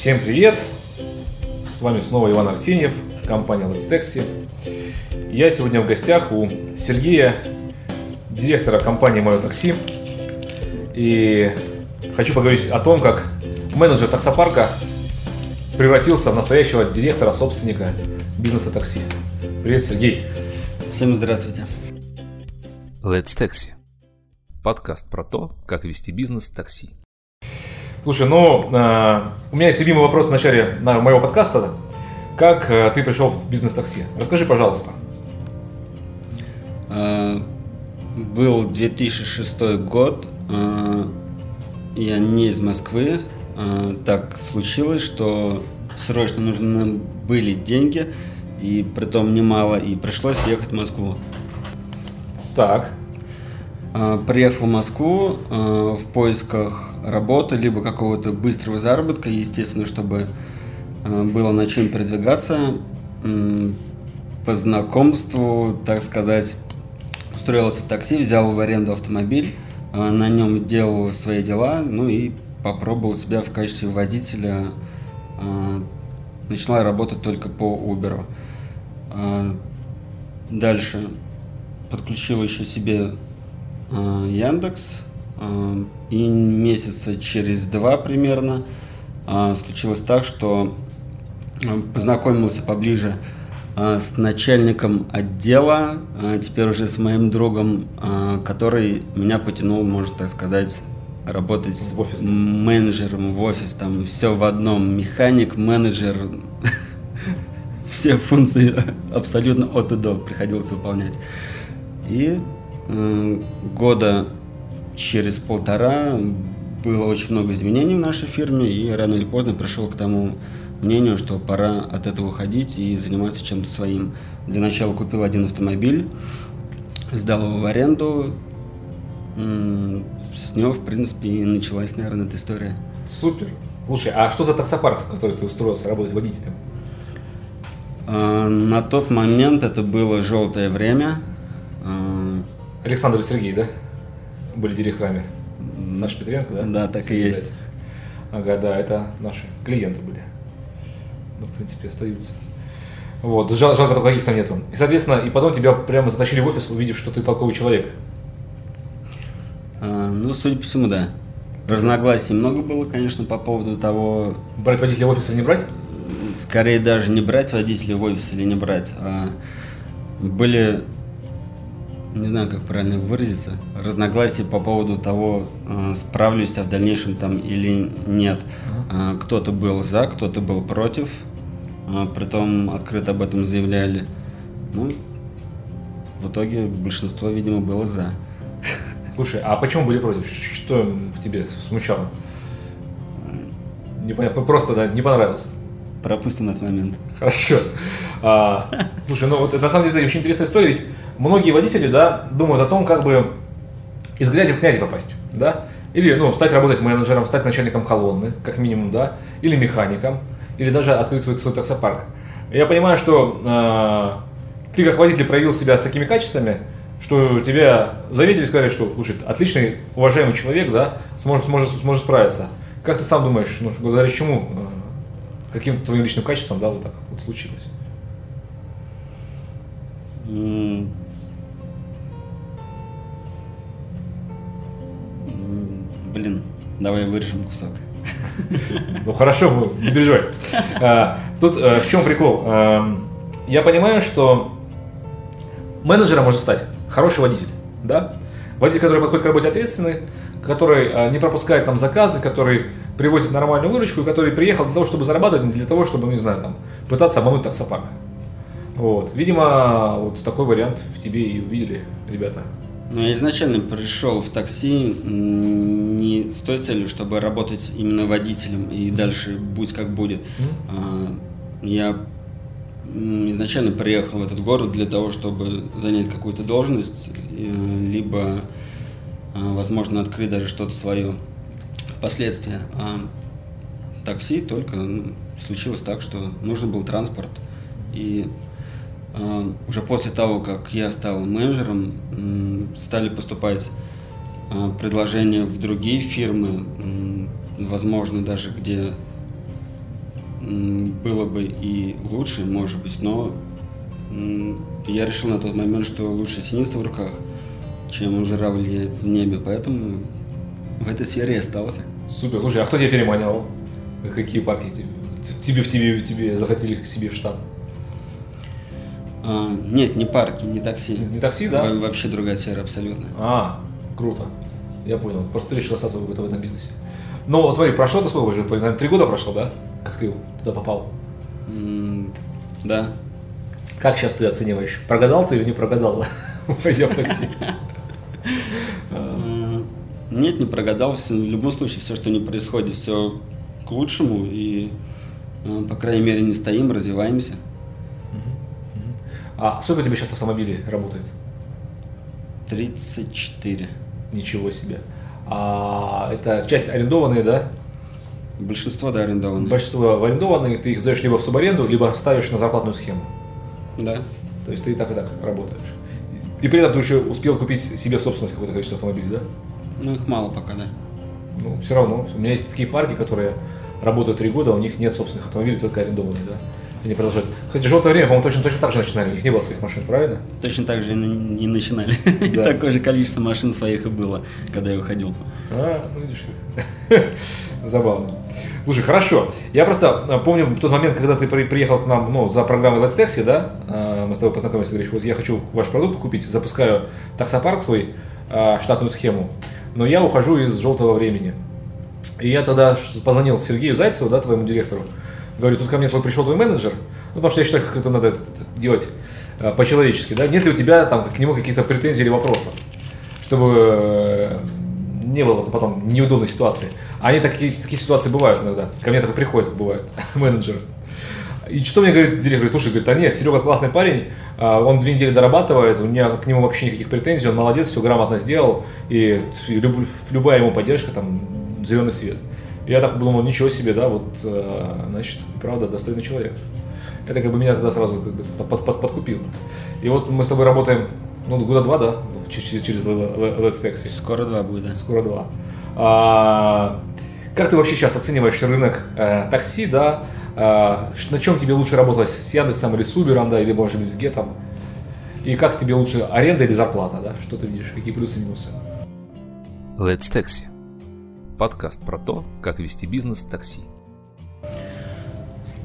Всем привет! С вами снова Иван Арсеньев, компания Let's Taxi. Я сегодня в гостях у Сергея, директора компании Мое такси. И хочу поговорить о том, как менеджер таксопарка превратился в настоящего директора, собственника бизнеса такси. Привет, Сергей. Всем здравствуйте. Let's Taxi. Подкаст про то, как вести бизнес такси. Слушай, ну, э, у меня есть любимый вопрос в начале моего подкаста. Как э, ты пришел в бизнес такси? Расскажи, пожалуйста. Э, был 2006 год. Э, я не из Москвы. Э, так случилось, что срочно нужны были деньги, и при том немало, и пришлось ехать в Москву. Так. Э, приехал в Москву э, в поисках работы, либо какого-то быстрого заработка, естественно, чтобы э, было на чем передвигаться. По знакомству, так сказать, устроился в такси, взял в аренду автомобиль, на нем делал свои дела, ну и попробовал себя в качестве водителя. Начала работать только по Uber. Дальше подключил еще себе Яндекс, и месяца через два примерно а, случилось так, что познакомился поближе с начальником отдела, теперь уже с моим другом, который меня потянул, можно так сказать, работать в офис. менеджером в офис, там все в одном, механик, менеджер, все функции абсолютно от и до приходилось выполнять. И э, года через полтора было очень много изменений в нашей фирме, и рано или поздно пришел к тому мнению, что пора от этого уходить и заниматься чем-то своим. Для начала купил один автомобиль, сдал его в аренду. С него, в принципе, и началась, наверное, эта история. Супер. Слушай, а что за таксопарк, в который ты устроился работать водителем? А, на тот момент это было желтое время. А, Александр и Сергей, да? были директорами. Саша Петренко, да? Да, так и есть. Ага, да, это наши клиенты были. Ну, в принципе, остаются. Вот, жал, жалко, только каких-то нету. И, соответственно, и потом тебя прямо затащили в офис, увидев, что ты толковый человек. А, ну, судя по всему, да. Разногласий много было, конечно, по поводу того... Брать водителя в офис или не брать? Скорее даже не брать водителя в офис или не брать. А были не знаю, как правильно выразиться, разногласия по поводу того, э, справлюсь я в дальнейшем там или нет. Uh-huh. Кто-то был за, кто-то был против, э, притом открыто об этом заявляли. Ну, в итоге большинство, видимо, было за. Слушай, а почему были против? Что в тебе смущало? Непонятно, просто да, не понравился. Пропустим этот момент. Хорошо. А, слушай, ну вот на самом деле очень интересная история, ведь многие водители, да, думают о том, как бы из грязи в князи попасть, да, или, ну, стать работать менеджером, стать начальником колонны, как минимум, да, или механиком, или даже открыть свой, свой таксопарк. Я понимаю, что э, ты как водитель проявил себя с такими качествами, что тебя заметили и сказали, что, слушай, отличный, уважаемый человек, да, сможет, сможет, сможет справиться. Как ты сам думаешь, ну, благодаря чему, э, каким-то твоим личным качеством, да, вот так вот случилось? Блин, давай вырежем кусок. Ну хорошо, не переживай. А, тут э, в чем прикол? Эм, я понимаю, что менеджером может стать хороший водитель, да? Водитель, который подходит к работе ответственный, который э, не пропускает там заказы, который привозит нормальную выручку, который приехал для того, чтобы зарабатывать, не для того, чтобы, не знаю, там, пытаться обмануть таксопарк. Вот. Видимо, вот такой вариант в тебе и увидели ребята. Ну, я изначально пришел в такси не с той целью, чтобы работать именно водителем и дальше будь как будет. Mm-hmm. Я изначально приехал в этот город для того, чтобы занять какую-то должность, э, либо, а, возможно, открыть даже что-то свое впоследствии. А такси только ну, случилось так, что нужен был транспорт. И а, уже после того, как я стал менеджером, стали поступать а, предложения в другие фирмы, возможно, даже где было бы и лучше, может быть, но я решил на тот момент, что лучше синица в руках, чем журавли в небе, поэтому в этой сфере я остался. Супер. Слушай, а кто тебя переманивал? Какие парки тебе, тебе, тебе захотели к себе в штат? А, нет, не парки, не такси. Не такси, да? Во- Вообще другая сфера абсолютно. А, круто. Я понял. Просто решил остаться в, в этом бизнесе. Ну, смотри, прошло-то сколько уже? Наверное, три года прошло, да? Как ты туда попал? Да. Как сейчас ты оцениваешь? Прогадал ты или не прогадал, пойдя в такси? М, Нет, не прогадал. В любом случае, все, что не происходит, все к лучшему. И, э, по крайней мере, не стоим, развиваемся. А сколько у тебя сейчас автомобилей работает? 34. Ничего себе. А это часть арендованные, да? Большинство, да, арендованы. Большинство арендованные, ты их сдаешь либо в субаренду, либо ставишь на зарплатную схему. Да. То есть ты и так, и так работаешь. И при этом ты еще успел купить себе в собственность какое-то количество автомобилей, да? Ну, их мало пока, да. Ну, все равно. У меня есть такие парки, которые работают три года, а у них нет собственных автомобилей, только арендованные, да? Они продолжают. Кстати, желтое время, по-моему, точно, точно так же начинали. У них не было своих машин, правильно? Точно так же и и начинали. Да. Такое же количество машин своих и было, когда я уходил. А, ну видишь как. Забавно. Слушай, хорошо. Я просто а, помню тот момент, когда ты при- приехал к нам ну, за программой Let's Taxi, да? А, Мы с тобой познакомились, ты говоришь, вот я хочу ваш продукт купить, запускаю таксопарк свой, а, штатную схему, но я ухожу из желтого времени. И я тогда позвонил Сергею Зайцеву, да, твоему директору, говорю, тут ко мне твой пришел твой менеджер, ну, потому что я считаю, как это надо делать а, по-человечески, да, нет ли у тебя там к нему каких-то претензий или вопросов, чтобы э, не было потом неудобной ситуации. Они такие, такие ситуации бывают иногда. Ко мне так приходят, бывают, менеджеры. И что мне говорит директор? Слушай, говорит, а нет, Серега классный парень, а, он две недели дорабатывает, у меня к нему вообще никаких претензий, он молодец, все грамотно сделал, и люб- любая ему поддержка, там, зеленый свет. Я так подумал, ничего себе, да, вот, э, значит, правда, достойный человек. Это как бы меня тогда сразу как бы под- под- под- подкупило. И вот мы с тобой работаем, ну, года два, да, через, через Let's Taxi. Скоро два будет, да. Скоро два. А, как ты вообще сейчас оцениваешь рынок э, такси, да? А, на чем тебе лучше работалось, с Яндексом или с Uber, да, или может быть с Гетом? И как тебе лучше, аренда или зарплата, да? Что ты видишь, какие плюсы и минусы? Let's Taxi. Подкаст про то, как вести бизнес такси.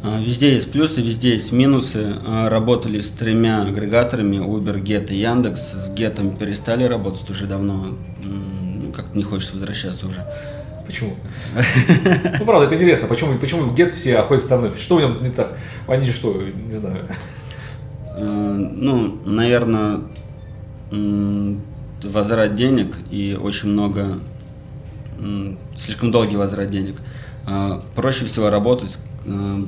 А, Везде есть плюсы, везде есть минусы. А, Работали с тремя агрегаторами Uber, Get и Яндекс. С Getом перестали работать уже давно. М, Как-то не хочется возвращаться уже. Почему? Ну, правда, это интересно, почему, почему Get все ходят стороной? Что в нем не так? Они что, не знаю. Э, Ну, наверное, возврат денег и очень много, слишком долгий возврат денег. А, Проще всего работать, э,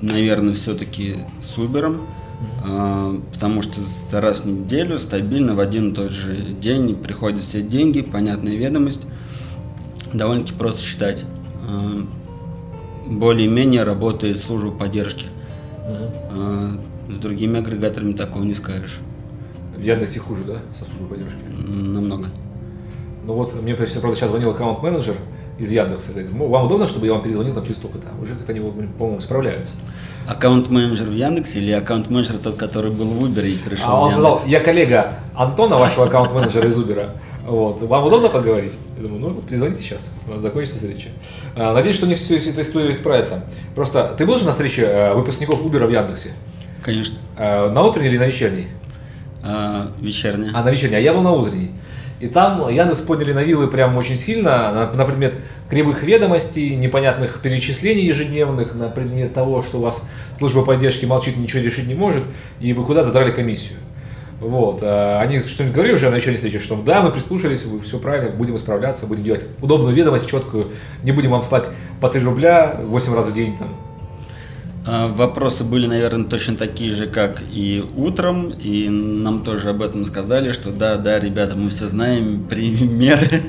наверное, все-таки с Uber, а, потому что раз в неделю стабильно в один и тот же день приходят все деньги, понятная ведомость, довольно-таки просто считать. А, Более-менее работает служба поддержки. А, С другими агрегаторами такого не скажешь. В Яндексе хуже, да, со службой поддержки? Намного. Ну вот, мне, правда, сейчас звонил аккаунт-менеджер из Яндекса, говорит, «Ну, вам удобно, чтобы я вам перезвонил там через столько-то? Уже как-то они, по-моему, справляются. Аккаунт-менеджер в Яндексе или аккаунт-менеджер тот, который был в Uber и пришел А он сказал, я коллега Антона, вашего аккаунт-менеджера из Uber. Вот. Вам удобно поговорить? Я думаю, ну, перезвоните сейчас, закончится встреча. А, Надеюсь, что у них все эта история исправится. Просто, ты был же на встрече э, выпускников Uber в Яндексе? Конечно. Э, На утренней или на вечерней? А, вечерняя. А на вечерней, а я был на утренней. И там Яндекс подняли на вилы прям очень сильно на, на предмет кривых ведомостей, непонятных перечислений ежедневных, на предмет того, что у вас служба поддержки молчит, ничего решить не может, и вы куда задрали комиссию. Вот. а Они что-нибудь говорили уже на вечерней встрече, что да, мы прислушались, вы все правильно, будем исправляться, будем делать удобную ведомость, четкую, не будем вам слать по 3 рубля 8 раз в день. Там. А, Вопросы были, наверное, точно такие же, как и утром, и нам тоже об этом сказали, что да, да, ребята, мы все знаем, примем меры.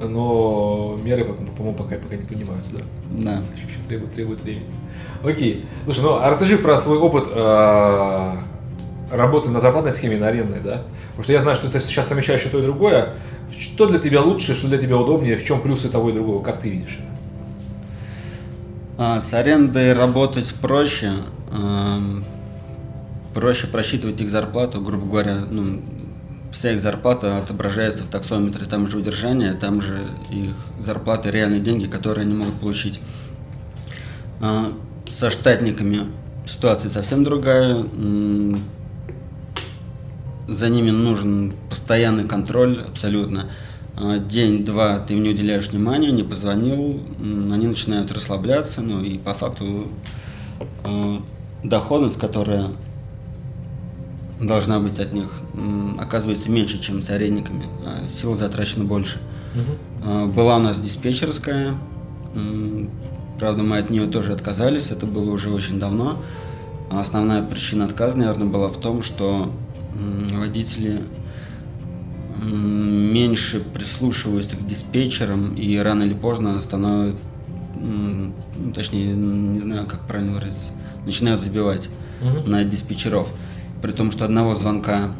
Но меры, по- по-моему, пока, пока не принимаются, да. Да. Еще, требует, требует времени. Окей. Слушай, ну а расскажи про свой опыт э, работы на зарплатной схеме, на арендной, да? Потому что я знаю, что ты сейчас совмещаешь и то, и другое. Что для тебя лучше, что для тебя удобнее, в чем плюсы того и другого, как ты видишь? это? А, с арендой работать проще. Эм, проще просчитывать их зарплату, грубо говоря, ну, вся их зарплата отображается в таксометре, там же удержание, там же их зарплаты, реальные деньги, которые они могут получить. А, со штатниками ситуация совсем другая. За ними нужен постоянный контроль абсолютно. А, день-два ты им не уделяешь внимания, не позвонил, они начинают расслабляться, ну и по факту а, доходность, которая должна быть от них, оказывается меньше, чем с арендниками, а сил затрачено больше. Угу. Была у нас диспетчерская, правда мы от нее тоже отказались, это было уже очень давно. Основная причина отказа, наверное, была в том, что водители меньше прислушиваются к диспетчерам и рано или поздно становятся, ну, точнее, не знаю, как правильно выразиться, начинают забивать угу. на диспетчеров. При том, что одного звонка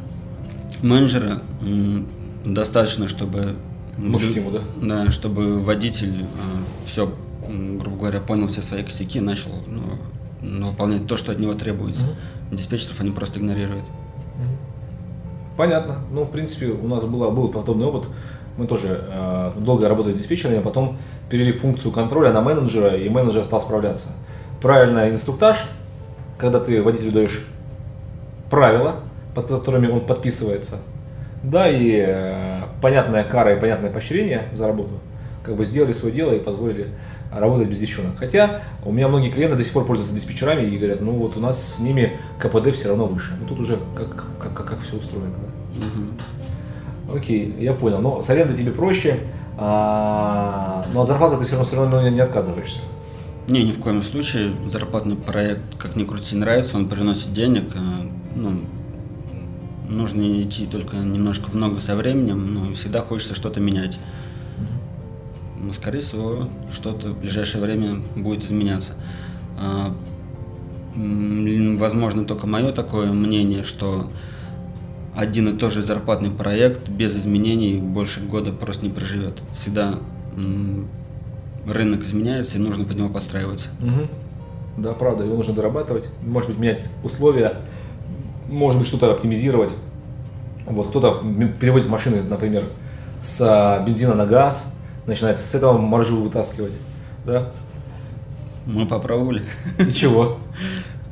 менеджера достаточно, чтобы... Мушить ему, да? Да, чтобы водитель э, все, грубо говоря, понял все свои косяки и начал ну, выполнять то, что от него требуется. Угу. Диспетчеров они просто игнорируют. Понятно. Ну, в принципе, у нас было, был подобный опыт. Мы тоже э, долго работали диспетчерами, а потом перевели функцию контроля на менеджера, и менеджер стал справляться. Правильный инструктаж, когда ты водителю даешь правила, под которыми он подписывается, да, и э, понятная кара и понятное поощрение за работу, как бы сделали свое дело и позволили работать без девчонок. Хотя у меня многие клиенты до сих пор пользуются диспетчерами и говорят, ну вот у нас с ними КПД все равно выше. Ну тут уже как, как, как, как все устроено. Да? Угу. Окей, я понял. Но с арендой тебе проще, а, но от зарплаты ты все равно, все равно не отказываешься. Не, ни в коем случае. Зарплатный проект, как ни крути, нравится, он приносит денег. Э, ну, нужно идти только немножко в ногу со временем, но всегда хочется что-то менять но, скорее всего, что-то в ближайшее время будет изменяться. А, возможно, только мое такое мнение, что один и тот же зарплатный проект без изменений больше года просто не проживет. Всегда рынок изменяется, и нужно под него подстраиваться. Угу. Да, правда, его нужно дорабатывать, может быть, менять условия, может быть, что-то оптимизировать. Вот кто-то переводит машины, например, с бензина на газ, начинается с этого маржу вытаскивать, да? Мы попробовали. Ничего.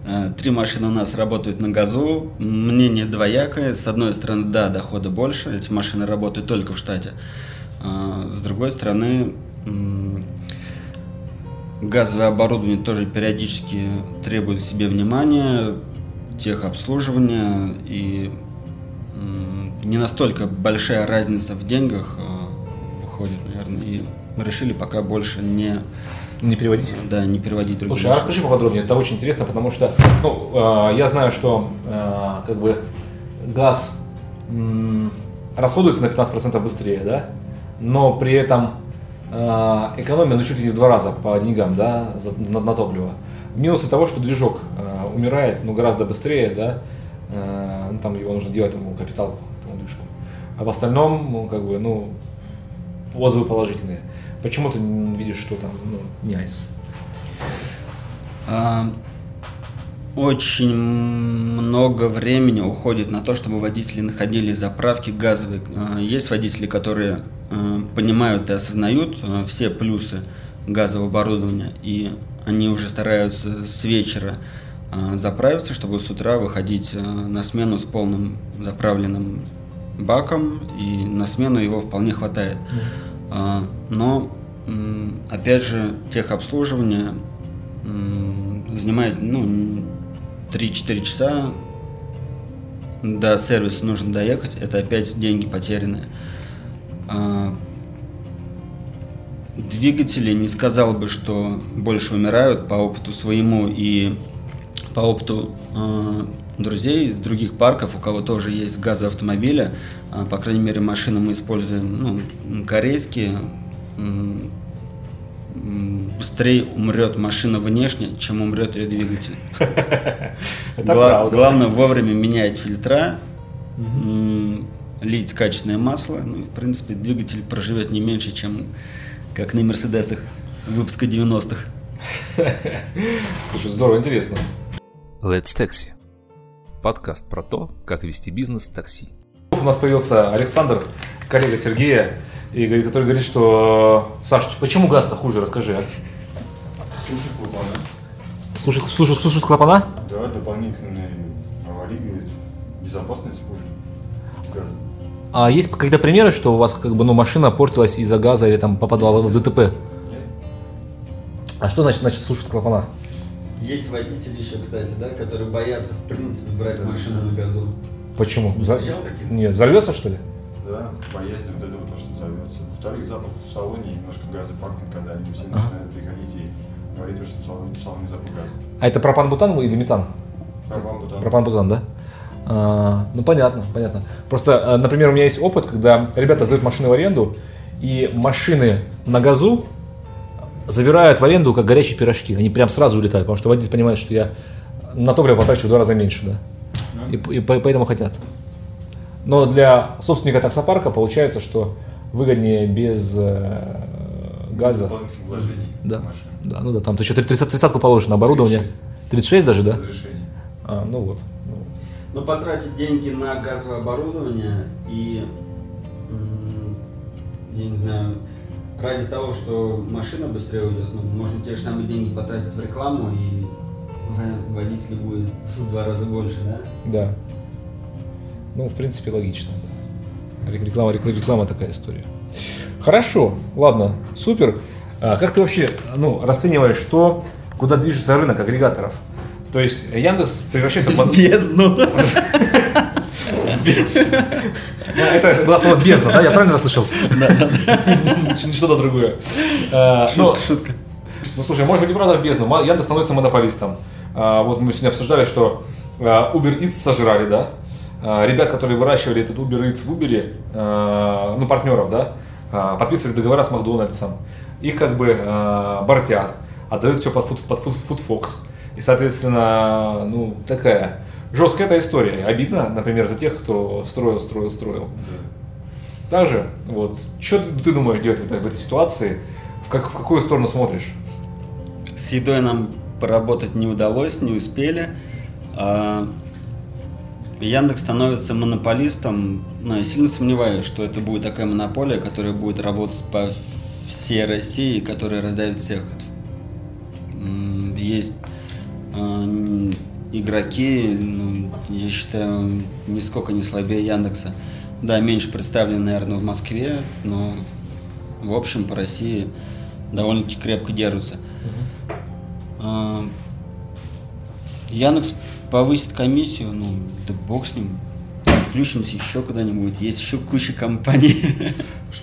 А, три машины у нас работают на газу. Мнение двоякое. С одной стороны, да, дохода больше. Эти машины работают только в штате. А, с другой стороны, газовое оборудование тоже периодически требует себе внимания, техобслуживания и не настолько большая разница в деньгах а, выходит, наверное. И мы решили пока больше не не переводить? Да, не переводить другие. Слушай, а расскажи поподробнее, это очень интересно, потому что ну, э, я знаю, что э, как бы газ э, расходуется на 15% быстрее, да, но при этом э, экономия ну, чуть ли не в два раза по деньгам да, за, на, на топливо. Минусы того, что движок э, умирает ну, гораздо быстрее, да, э, ну, там его нужно делать ему капитал этому движку. А в остальном, ну, как бы, ну, отзывы положительные. Почему ты видишь, что там ну, не айс? Очень много времени уходит на то, чтобы водители находили заправки газовые. А, есть водители, которые а, понимают и осознают а, все плюсы газового оборудования, и они уже стараются с вечера заправиться, чтобы с утра выходить на смену с полным заправленным баком, и на смену его вполне хватает. А, но, опять же, техобслуживание занимает ну, 3-4 часа. До сервиса нужно доехать, это опять деньги потерянные. А, двигатели не сказал бы, что больше умирают по опыту своему и по опыту э, друзей из других парков, у кого тоже есть газовые автомобили, э, по крайней мере машины мы используем ну, корейские, быстрее умрет машина внешне, чем умрет ее двигатель. Главное вовремя менять фильтра, лить качественное масло. Ну и, в принципе, двигатель проживет не меньше, чем как на Мерседесах выпуска 90-х. Слушай, здорово, интересно. Let's Taxi. Подкаст про то, как вести бизнес в такси. У нас появился Александр, коллега Сергея, и говорит- который говорит, что Саш, почему газ-то хуже, расскажи. а? Слушай, клапана. Слушай, слушай, слушай клапана? Да, дополнительные аварии, безопасность хуже. С газом. А есть какие-то примеры, что у вас как бы ну машина портилась из-за газа или там попадала в ДТП? Нет? А что значит, значит слушать клапана? Есть водители еще, кстати, да, которые боятся в принципе брать машину на газу. Почему? Не За-? Нет, взорвется что ли? Да, боязнь вот этого, то, что взорвется. Во-вторых, запах в салоне немножко газа пахнет, когда они все начинают приходить и говорить, то, что в салоне, в салоне запах газа. А это пропан-бутан или метан? Пропан-бутан. Пропан-бутан, да? А, ну понятно, понятно. Просто, э, например, у меня есть опыт, когда ребята сдают машины в аренду, и машины на газу забирают в аренду как горячие пирожки. Они прям сразу улетают, потому что водитель понимает, что я на топливо потрачу в два раза меньше, да. И, и по- поэтому хотят. Но для собственника таксопарка получается, что выгоднее без э, газа. Да. Да, ну да, там еще 30, 30 положено оборудование. 36 даже, да? Разрешение. А, ну вот. ну вот. Но потратить деньги на газовое оборудование и, я не знаю, ради того, что машина быстрее уйдет, ну, можно те же самые деньги потратить в рекламу, и водителей будет в два раза больше, да? Да. Ну, в принципе, логично. Да. Реклама, реклама, реклама такая история. Хорошо, ладно, супер. А как ты вообще ну, расцениваешь, что, куда движется рынок агрегаторов? То есть Яндекс превращается в... Бездну. Это было слово бездна, да? Я правильно расслышал? Что-то другое. А, ну, шутка. Ну слушай, может быть и правда в бездну. Яндекс становится монополистом. А, вот мы сегодня обсуждали, что а, Uber Eats сожрали, да? Ребят, которые выращивали этот Uber Eats в Uber, ну партнеров, да, подписывали договора с Макдональдсом. Их как бы бортят, отдают все под, Food- под Food- Foodfox. И, соответственно, ну, такая жесткая эта история. Обидно, например, за тех, кто строил, строил, строил. Также, вот, что ты, ты думаешь делать в этой, в этой ситуации? В, как, в какую сторону смотришь? С едой нам поработать не удалось, не успели. А, Яндекс становится монополистом, но я сильно сомневаюсь, что это будет такая монополия, которая будет работать по всей России, которая раздавит всех. Есть а, игроки, ну, я считаю, нисколько не слабее Яндекса. Да, меньше представлены, наверное, в Москве, но в общем по России довольно-таки крепко держатся. А, Яндекс повысит комиссию, ну, да бог с ним. Отключимся еще куда-нибудь. Есть еще куча компаний.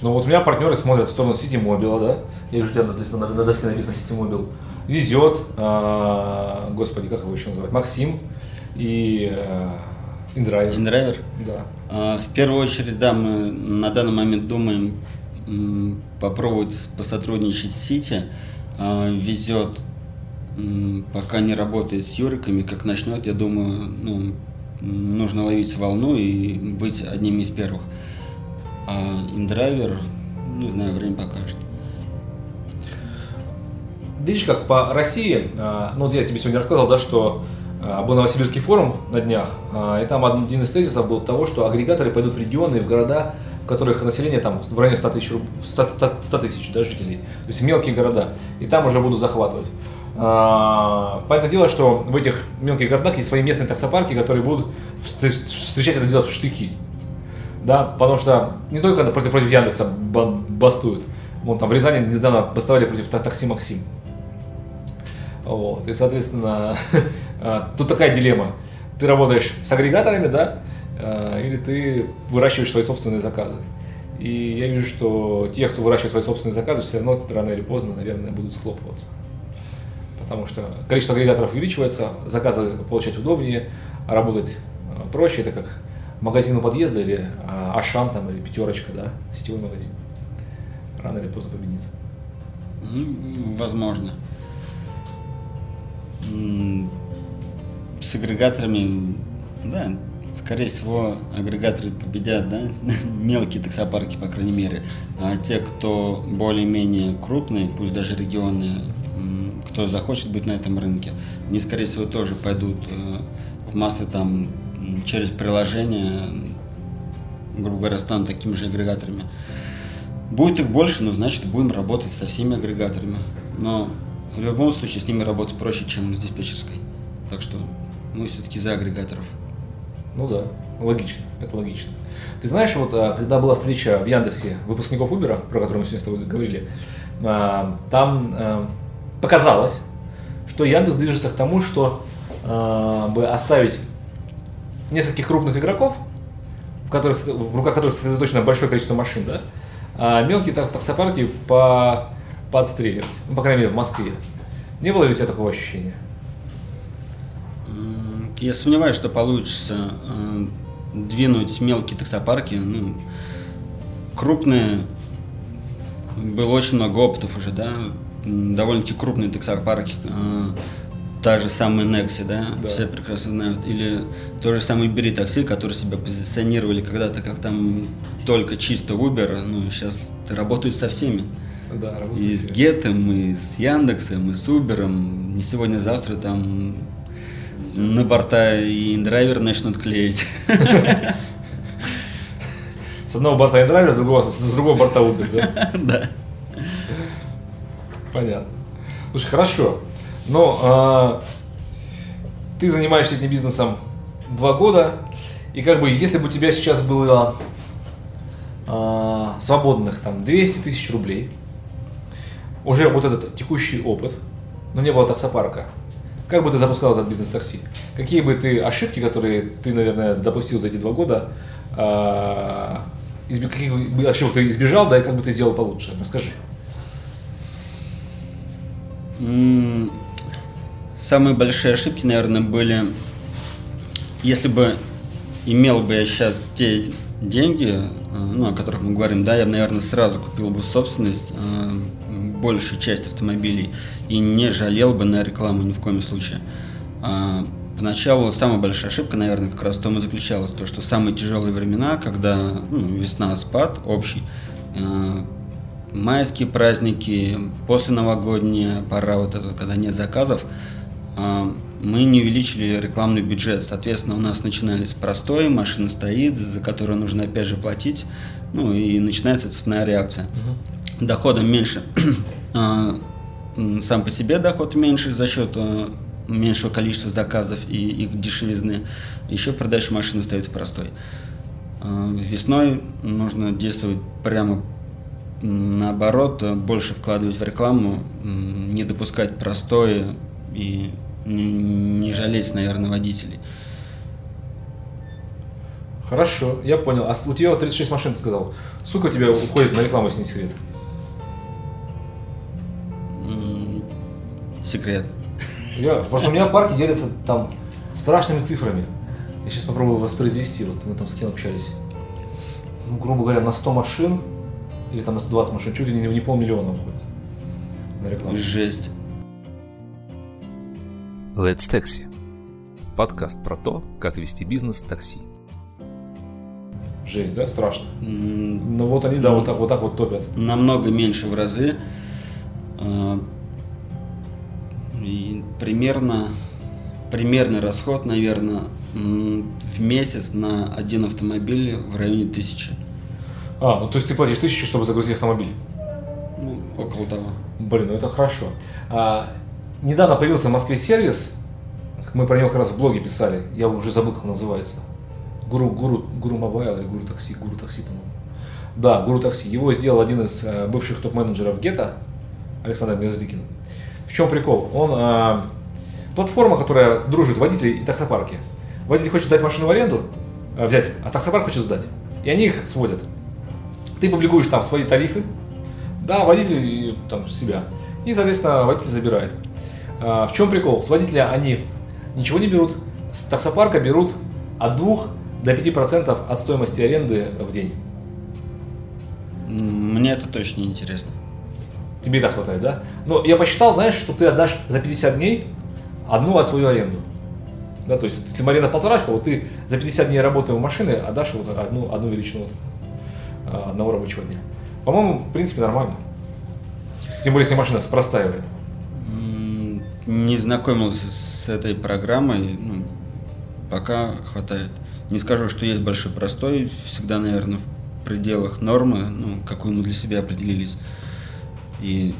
Ну вот у меня партнеры смотрят в сторону City Mobile, да? Я вижу, у тебя на, на, на доске написано City Mobile. Везет, а, господи, как его еще называют? Максим и а, inDriver. inDriver. Да. А, В первую очередь, да, мы на данный момент думаем м, попробовать посотрудничать с Сити. А, Везет, м, пока не работает с Юриками, как начнет, я думаю, ну, нужно ловить волну и быть одними из первых. А индрайвер, не знаю, время покажет. Видишь, как по России, а, ну вот я тебе сегодня рассказывал, да, что а, был Новосибирский форум на днях, а, и там один из тезисов был того, что агрегаторы пойдут в регионы, в города, в которых население там в районе 100 тысяч, руб- 100, 100 тысяч да, жителей, то есть мелкие города, и там уже будут захватывать. Понятное дело, что в этих мелких городах есть свои местные таксопарки, которые будут встр- встречать это дело в штыки. Да, потому что не только против, против Яндекса ба- бастуют. Вон там в Рязани недавно бастовали против та- такси Максим. Вот, и, соответственно, а, тут такая дилемма. Ты работаешь с агрегаторами, да, а, или ты выращиваешь свои собственные заказы. И я вижу, что те, кто выращивает свои собственные заказы, все равно рано или поздно, наверное, будут схлопываться. Потому что количество агрегаторов увеличивается, заказы получать удобнее, а работать а, проще. Это как магазин у подъезда или Ашан там, или Пятерочка, да, сетевой магазин. Рано или поздно победит. Ну, возможно. С агрегаторами, да, скорее всего, агрегаторы победят, да, мелкие таксопарки, по крайней мере. А те, кто более-менее крупные, пусть даже регионы, м, кто захочет быть на этом рынке, они, скорее всего, тоже пойдут э, в массы там через приложение, грубо говоря, станут такими же агрегаторами. Будет их больше, но значит будем работать со всеми агрегаторами. Но в любом случае с ними работать проще, чем с диспетчерской. Так что мы все-таки за агрегаторов. Ну да, логично, это логично. Ты знаешь, вот а, когда была встреча в Яндексе выпускников Uber, про которую мы сегодня с тобой говорили, а, там а, показалось, что Яндекс движется к тому, что бы оставить нескольких крупных игроков, в, которых, в руках которых сосредоточено большое количество машин, да, а мелкие так- таксопарки по, подстреливать, ну, по крайней мере, в Москве. Не было ли у тебя такого ощущения? Я сомневаюсь, что получится э, двинуть мелкие таксопарки. Ну, крупные, было очень много опытов уже, да, довольно-таки крупные таксопарки, э, та же самая Nexi, да, Да. все прекрасно знают, или то же самое Бери такси, которые себя позиционировали когда-то как там только чисто Uber, ну, сейчас работают со всеми. Да, И с Гетом, и с Яндексом, и с Убером. Не сегодня, а завтра там на борта и драйвер начнут клеить. С одного борта индрайвер, с другого, с другого борта Uber, да? Да. Понятно. Слушай, хорошо. Но а, ты занимаешься этим бизнесом два года, и как бы, если бы у тебя сейчас было а, свободных там 200 тысяч рублей, уже вот этот текущий опыт, но не было таксопарка, как бы ты запускал этот бизнес такси? Какие бы ты ошибки, которые ты, наверное, допустил за эти два года, а, каких бы ошибок ты избежал, да, и как бы ты сделал получше? Расскажи. Самые большие ошибки, наверное, были, если бы имел бы я сейчас те деньги, э, ну, о которых мы говорим, да, я бы, наверное, сразу купил бы собственность большую часть автомобилей и не жалел бы на рекламу ни в коем случае. А, Поначалу самая большая ошибка, наверное, как раз в том и заключалась, то, что самые тяжелые времена, когда ну, весна, спад общий, э, майские праздники, после новогодняя пора, вот это, когда нет заказов, а, мы не увеличили рекламный бюджет. Соответственно, у нас начинались простой, машина стоит, за которую нужно опять же платить, ну и начинается цепная реакция. Дохода меньше. А, Сам по себе доход меньше за счет а, меньшего количества заказов и их дешевизны. Еще продажа машины в простой. А, Весной нужно действовать прямо наоборот, больше вкладывать в рекламу, не допускать простое и не, жалеть, наверное, водителей. Хорошо, я понял. А у тебя вот 36 машин, ты сказал. Сколько у тебя уходит на рекламу, если не секрет? Секрет. Я, просто у меня парки делятся там страшными цифрами. Я сейчас попробую воспроизвести. Вот мы там с кем общались. Ну, грубо говоря, на 100 машин или там на 120 машин, чуть ли не, не полмиллиона уходит на рекламу. Жесть. Let's Taxi. Подкаст про то, как вести бизнес такси. Жесть, да? Страшно. М, Ну вот они, да, вот так вот, так вот топят. намного меньше в разы. И примерно, примерный расход, наверное, в месяц на один автомобиль в районе тысячи. А, ну то есть ты платишь тысячу, чтобы загрузить автомобиль. Ну, около того. Блин, ну это хорошо. А, недавно появился в Москве сервис, мы про него как раз в блоге писали, я уже забыл, как он называется. Гуру, гуру, гуру Мобайл или Гуру Такси, Гуру Такси, по-моему. Да, Гуру Такси. Его сделал один из э, бывших топ-менеджеров Gett а, Александр Мирзликин. В чем прикол? Он э, платформа, которая дружит водителей и таксопарки. Водитель хочет сдать машину в аренду, э, взять, а таксопарк хочет сдать. И они их сводят. Ты публикуешь там свои тарифы, да, водитель и, там себя. И, соответственно, водитель забирает. А, в чем прикол? С водителя они ничего не берут, с таксопарка берут от 2 до 5% от стоимости аренды в день. Мне это точно не интересно. Тебе и так хватает, да? Но я посчитал, знаешь, что ты отдашь за 50 дней одну от свою аренду. Да, то есть, если аренда полторашка, вот ты за 50 дней работы в машины отдашь вот одну, одну величину вот, а, одного рабочего дня. По-моему, в принципе, нормально. Тем более, если машина простаивает. не знакомился с этой программой, ну, пока хватает. Не скажу, что есть большой простой, всегда, наверное, в пределах нормы, ну, какую мы для себя определились. И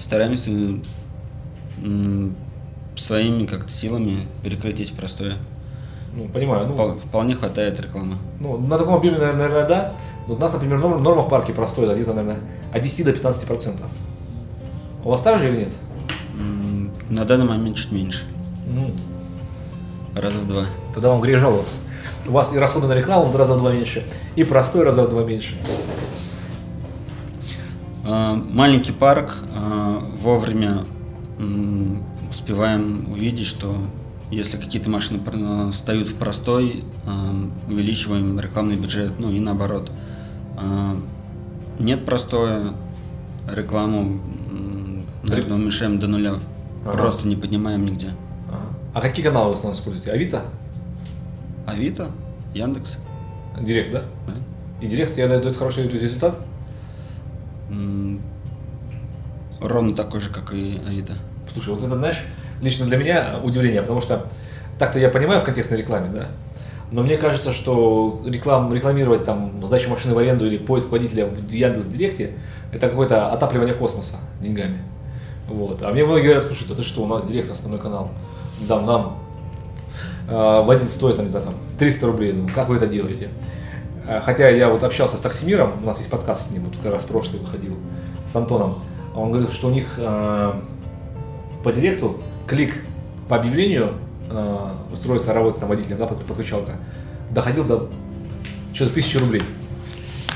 стараемся своими как-то силами перекрыть эти простое. Ну, понимаю. Ну, Впол- Вполне хватает рекламы. ну, на таком объеме, наверное, да. Но у нас, например, норма, норма в парке простой, да, где-то, наверное, от 10 до 15 процентов. У вас так же или нет? На данный момент чуть меньше, Ну, раза в два. тогда вам грех жаловаться. У вас и расходы на рекламу в раза в два меньше, и простой раза в два меньше. А, Маленький парк, а, вовремя успеваем увидеть, что если какие-то машины встают в простой, а, увеличиваем рекламный бюджет, ну и наоборот. Нет простоя, рекламу, наверное, уменьшаем до нуля, Ага. просто не поднимаем нигде. А какие каналы вы в основном используете? Авито? Авито, Яндекс, Директ, да? да? И Директ тебе дает хороший результат? Ровно такой же, как и Авито. Слушай, вот это, знаешь, лично для меня удивление, потому что так-то я понимаю в контекстной рекламе, да, но мне кажется, что реклам, рекламировать там сдачу машины в аренду или поиск водителя в Яндекс Директе это какое-то отапливание космоса деньгами. Вот. А мне многие говорят, слушай, да ты что, у нас Директ основной канал, дам нам, э, водитель стоит, там, не знаю, там, 300 рублей, ну как вы это делаете? Э, Хотя я вот общался с таксимиром, у нас есть подкаст с ним, вот как раз прошлый выходил, с Антоном, он говорил, что у них э, по директу клик по объявлению э, устроиться работать там водителем, да, под- подключалка, доходил до что-то тысячи рублей.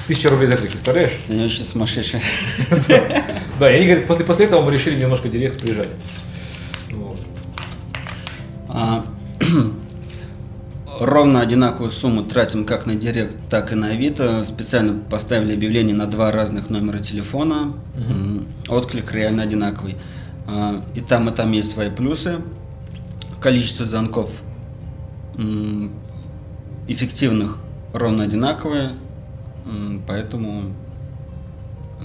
Тысяча рублей за клик, представляешь? Они очень сумасшедшие. Да, и они говорят, после, после этого мы решили немножко директ прижать. Ровно одинаковую сумму тратим как на Директ, так и на Авито. Специально поставили объявление на два разных номера телефона. М, Отклик реально одинаковый. А, И там, и там есть свои плюсы. Количество звонков эффективных ровно одинаковое. Поэтому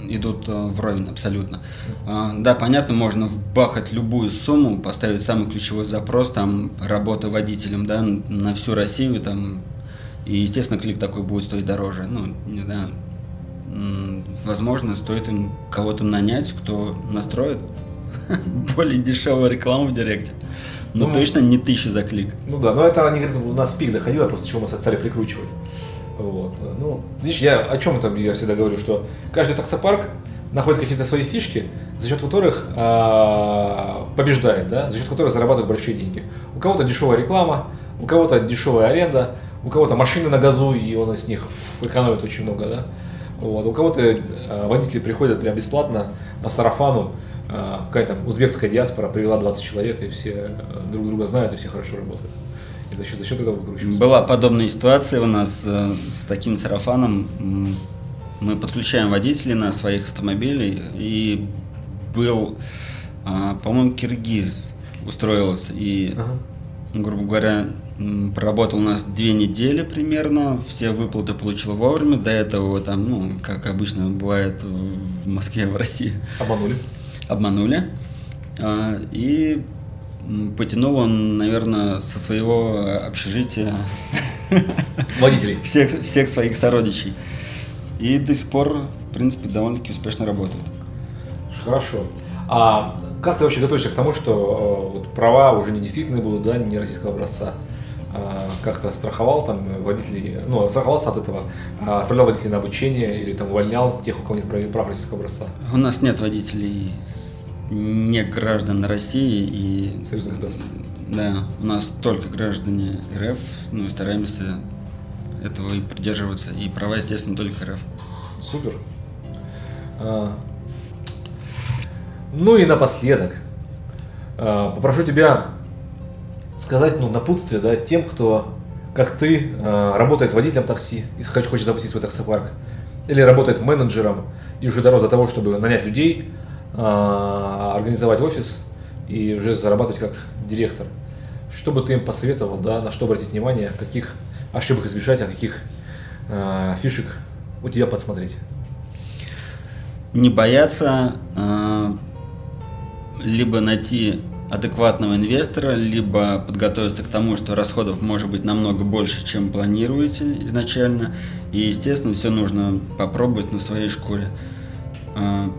идут э, вровень абсолютно. А, Да, понятно, можно вбахать любую сумму, поставить самый ключевой запрос, там, работа водителем, да, на всю Россию, там, и, естественно, клик такой будет стоить дороже. Ну, не знаю, возможно, стоит им кого-то нанять, кто настроит более дешевую рекламу в Директе. Но Ну, точно не тысячу за клик. Ну да, но это они говорят, у нас пик доходило, после чего мы стали прикручивать. Вот. Ну, видишь, я о чем там я всегда говорю, что каждый таксопарк находит какие-то свои фишки, за счет которых а, побеждает, да, за счет которых зарабатывает большие деньги. У кого-то дешевая реклама, у кого-то дешевая аренда, у кого-то машины на газу, и он из них экономит очень много, да. Вот. У кого-то а, водители приходят прям бесплатно по сарафану, а, какая-то узбекская диаспора привела 20 человек, и все друг друга знают, и все хорошо работают. И за счет, за счет этого выкручиваются. Была подобная ситуация у нас э, с таким сарафаном. Мы подключаем водителей на своих автомобилей, и был, а, по-моему, киргиз устроился, и, Ага. грубо говоря, проработал у нас две недели примерно, все выплаты получил вовремя, до этого там, ну, как обычно бывает в Москве, в России, Обманули. обманули. А, И потянул он, наверное, со своего общежития Водителей. всех, всех своих сородичей. И до сих пор, в принципе, довольно-таки успешно работает. Хорошо. А как ты вообще готовишься к тому, что э, вот, права уже не действительные будут, да, не российского образца? А, как-то страховал там водителей, ну, страховался от этого, а, отправлял водителей на обучение или там увольнял тех, у кого нет прав российского образца? У нас нет водителей с- не граждан России и Союзных государств. да, у нас только граждане РФ, ну и стараемся этого и придерживаться. И права, естественно, только РФ. Супер. А, ну и напоследок, а, попрошу тебя сказать ну, напутствие да, тем, кто, как ты, а, работает водителем такси и хоч- хочет запустить свой таксопарк, или работает менеджером и уже дорос до того, чтобы нанять людей, организовать офис и уже зарабатывать как директор. Что бы ты им посоветовал, да, на что обратить внимание, каких ошибок избежать, а каких а, фишек у тебя подсмотреть? Не бояться, э, либо найти адекватного инвестора, либо подготовиться к тому, что расходов может быть намного больше, чем планируете изначально. И, естественно, все нужно попробовать на своей шкуре. А,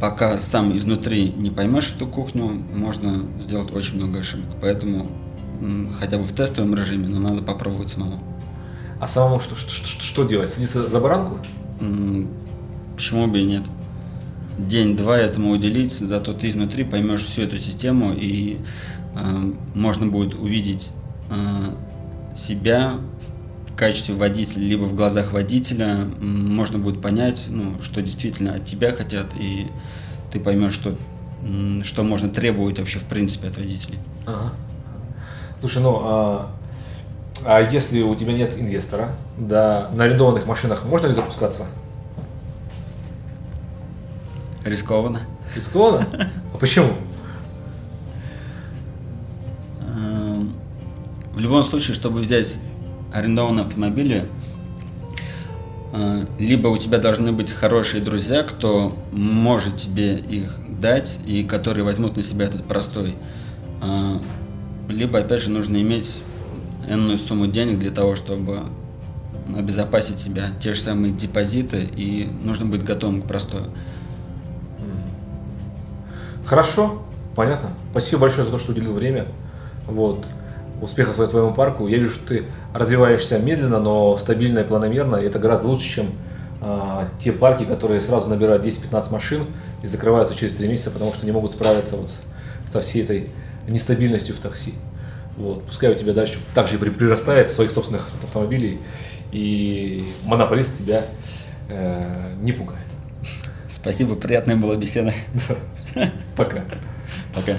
пока сам изнутри не поймешь эту кухню, можно сделать очень много ошибок. Поэтому хотя бы в тестовом режиме, но надо попробовать самому. А самому что, что, что, что делать? Садиться за баранку? Почему бы и нет? день-два этому уделить, зато ты изнутри поймешь всю эту систему и э, можно будет увидеть э, себя качестве водителя, либо в глазах водителя, можно будет понять, ну, что действительно от тебя хотят, и ты поймешь, что, что можно требовать вообще в принципе от водителей. Ага. Слушай, ну а, а если у тебя нет инвестора, да, на арендованных машинах можно ли запускаться? Рискованно. Рискованно? А почему? Эм, в любом случае, чтобы взять арендованные автомобили, э, либо у тебя должны быть хорошие друзья, кто может тебе их дать и которые возьмут на себя этот простой. Э, либо, опять же, нужно иметь энную сумму денег для того, чтобы обезопасить себя, те же самые депозиты, и нужно быть готовым к простою. Хорошо, понятно. Спасибо большое за то, что уделил время. Вот. Успехов твоему парку. Я вижу, что ты развиваешься медленно, но стабильно и планомерно. И это гораздо лучше, чем а, те парки, которые сразу набирают 10-15 машин и закрываются через 3 месяца, потому что не могут справиться вот со всей этой нестабильностью в такси. Вот. Пускай у тебя дальше также прирастает своих собственных автомобилей, и монополист тебя э, не пугает. Спасибо, приятная была беседа. Пока. Пока.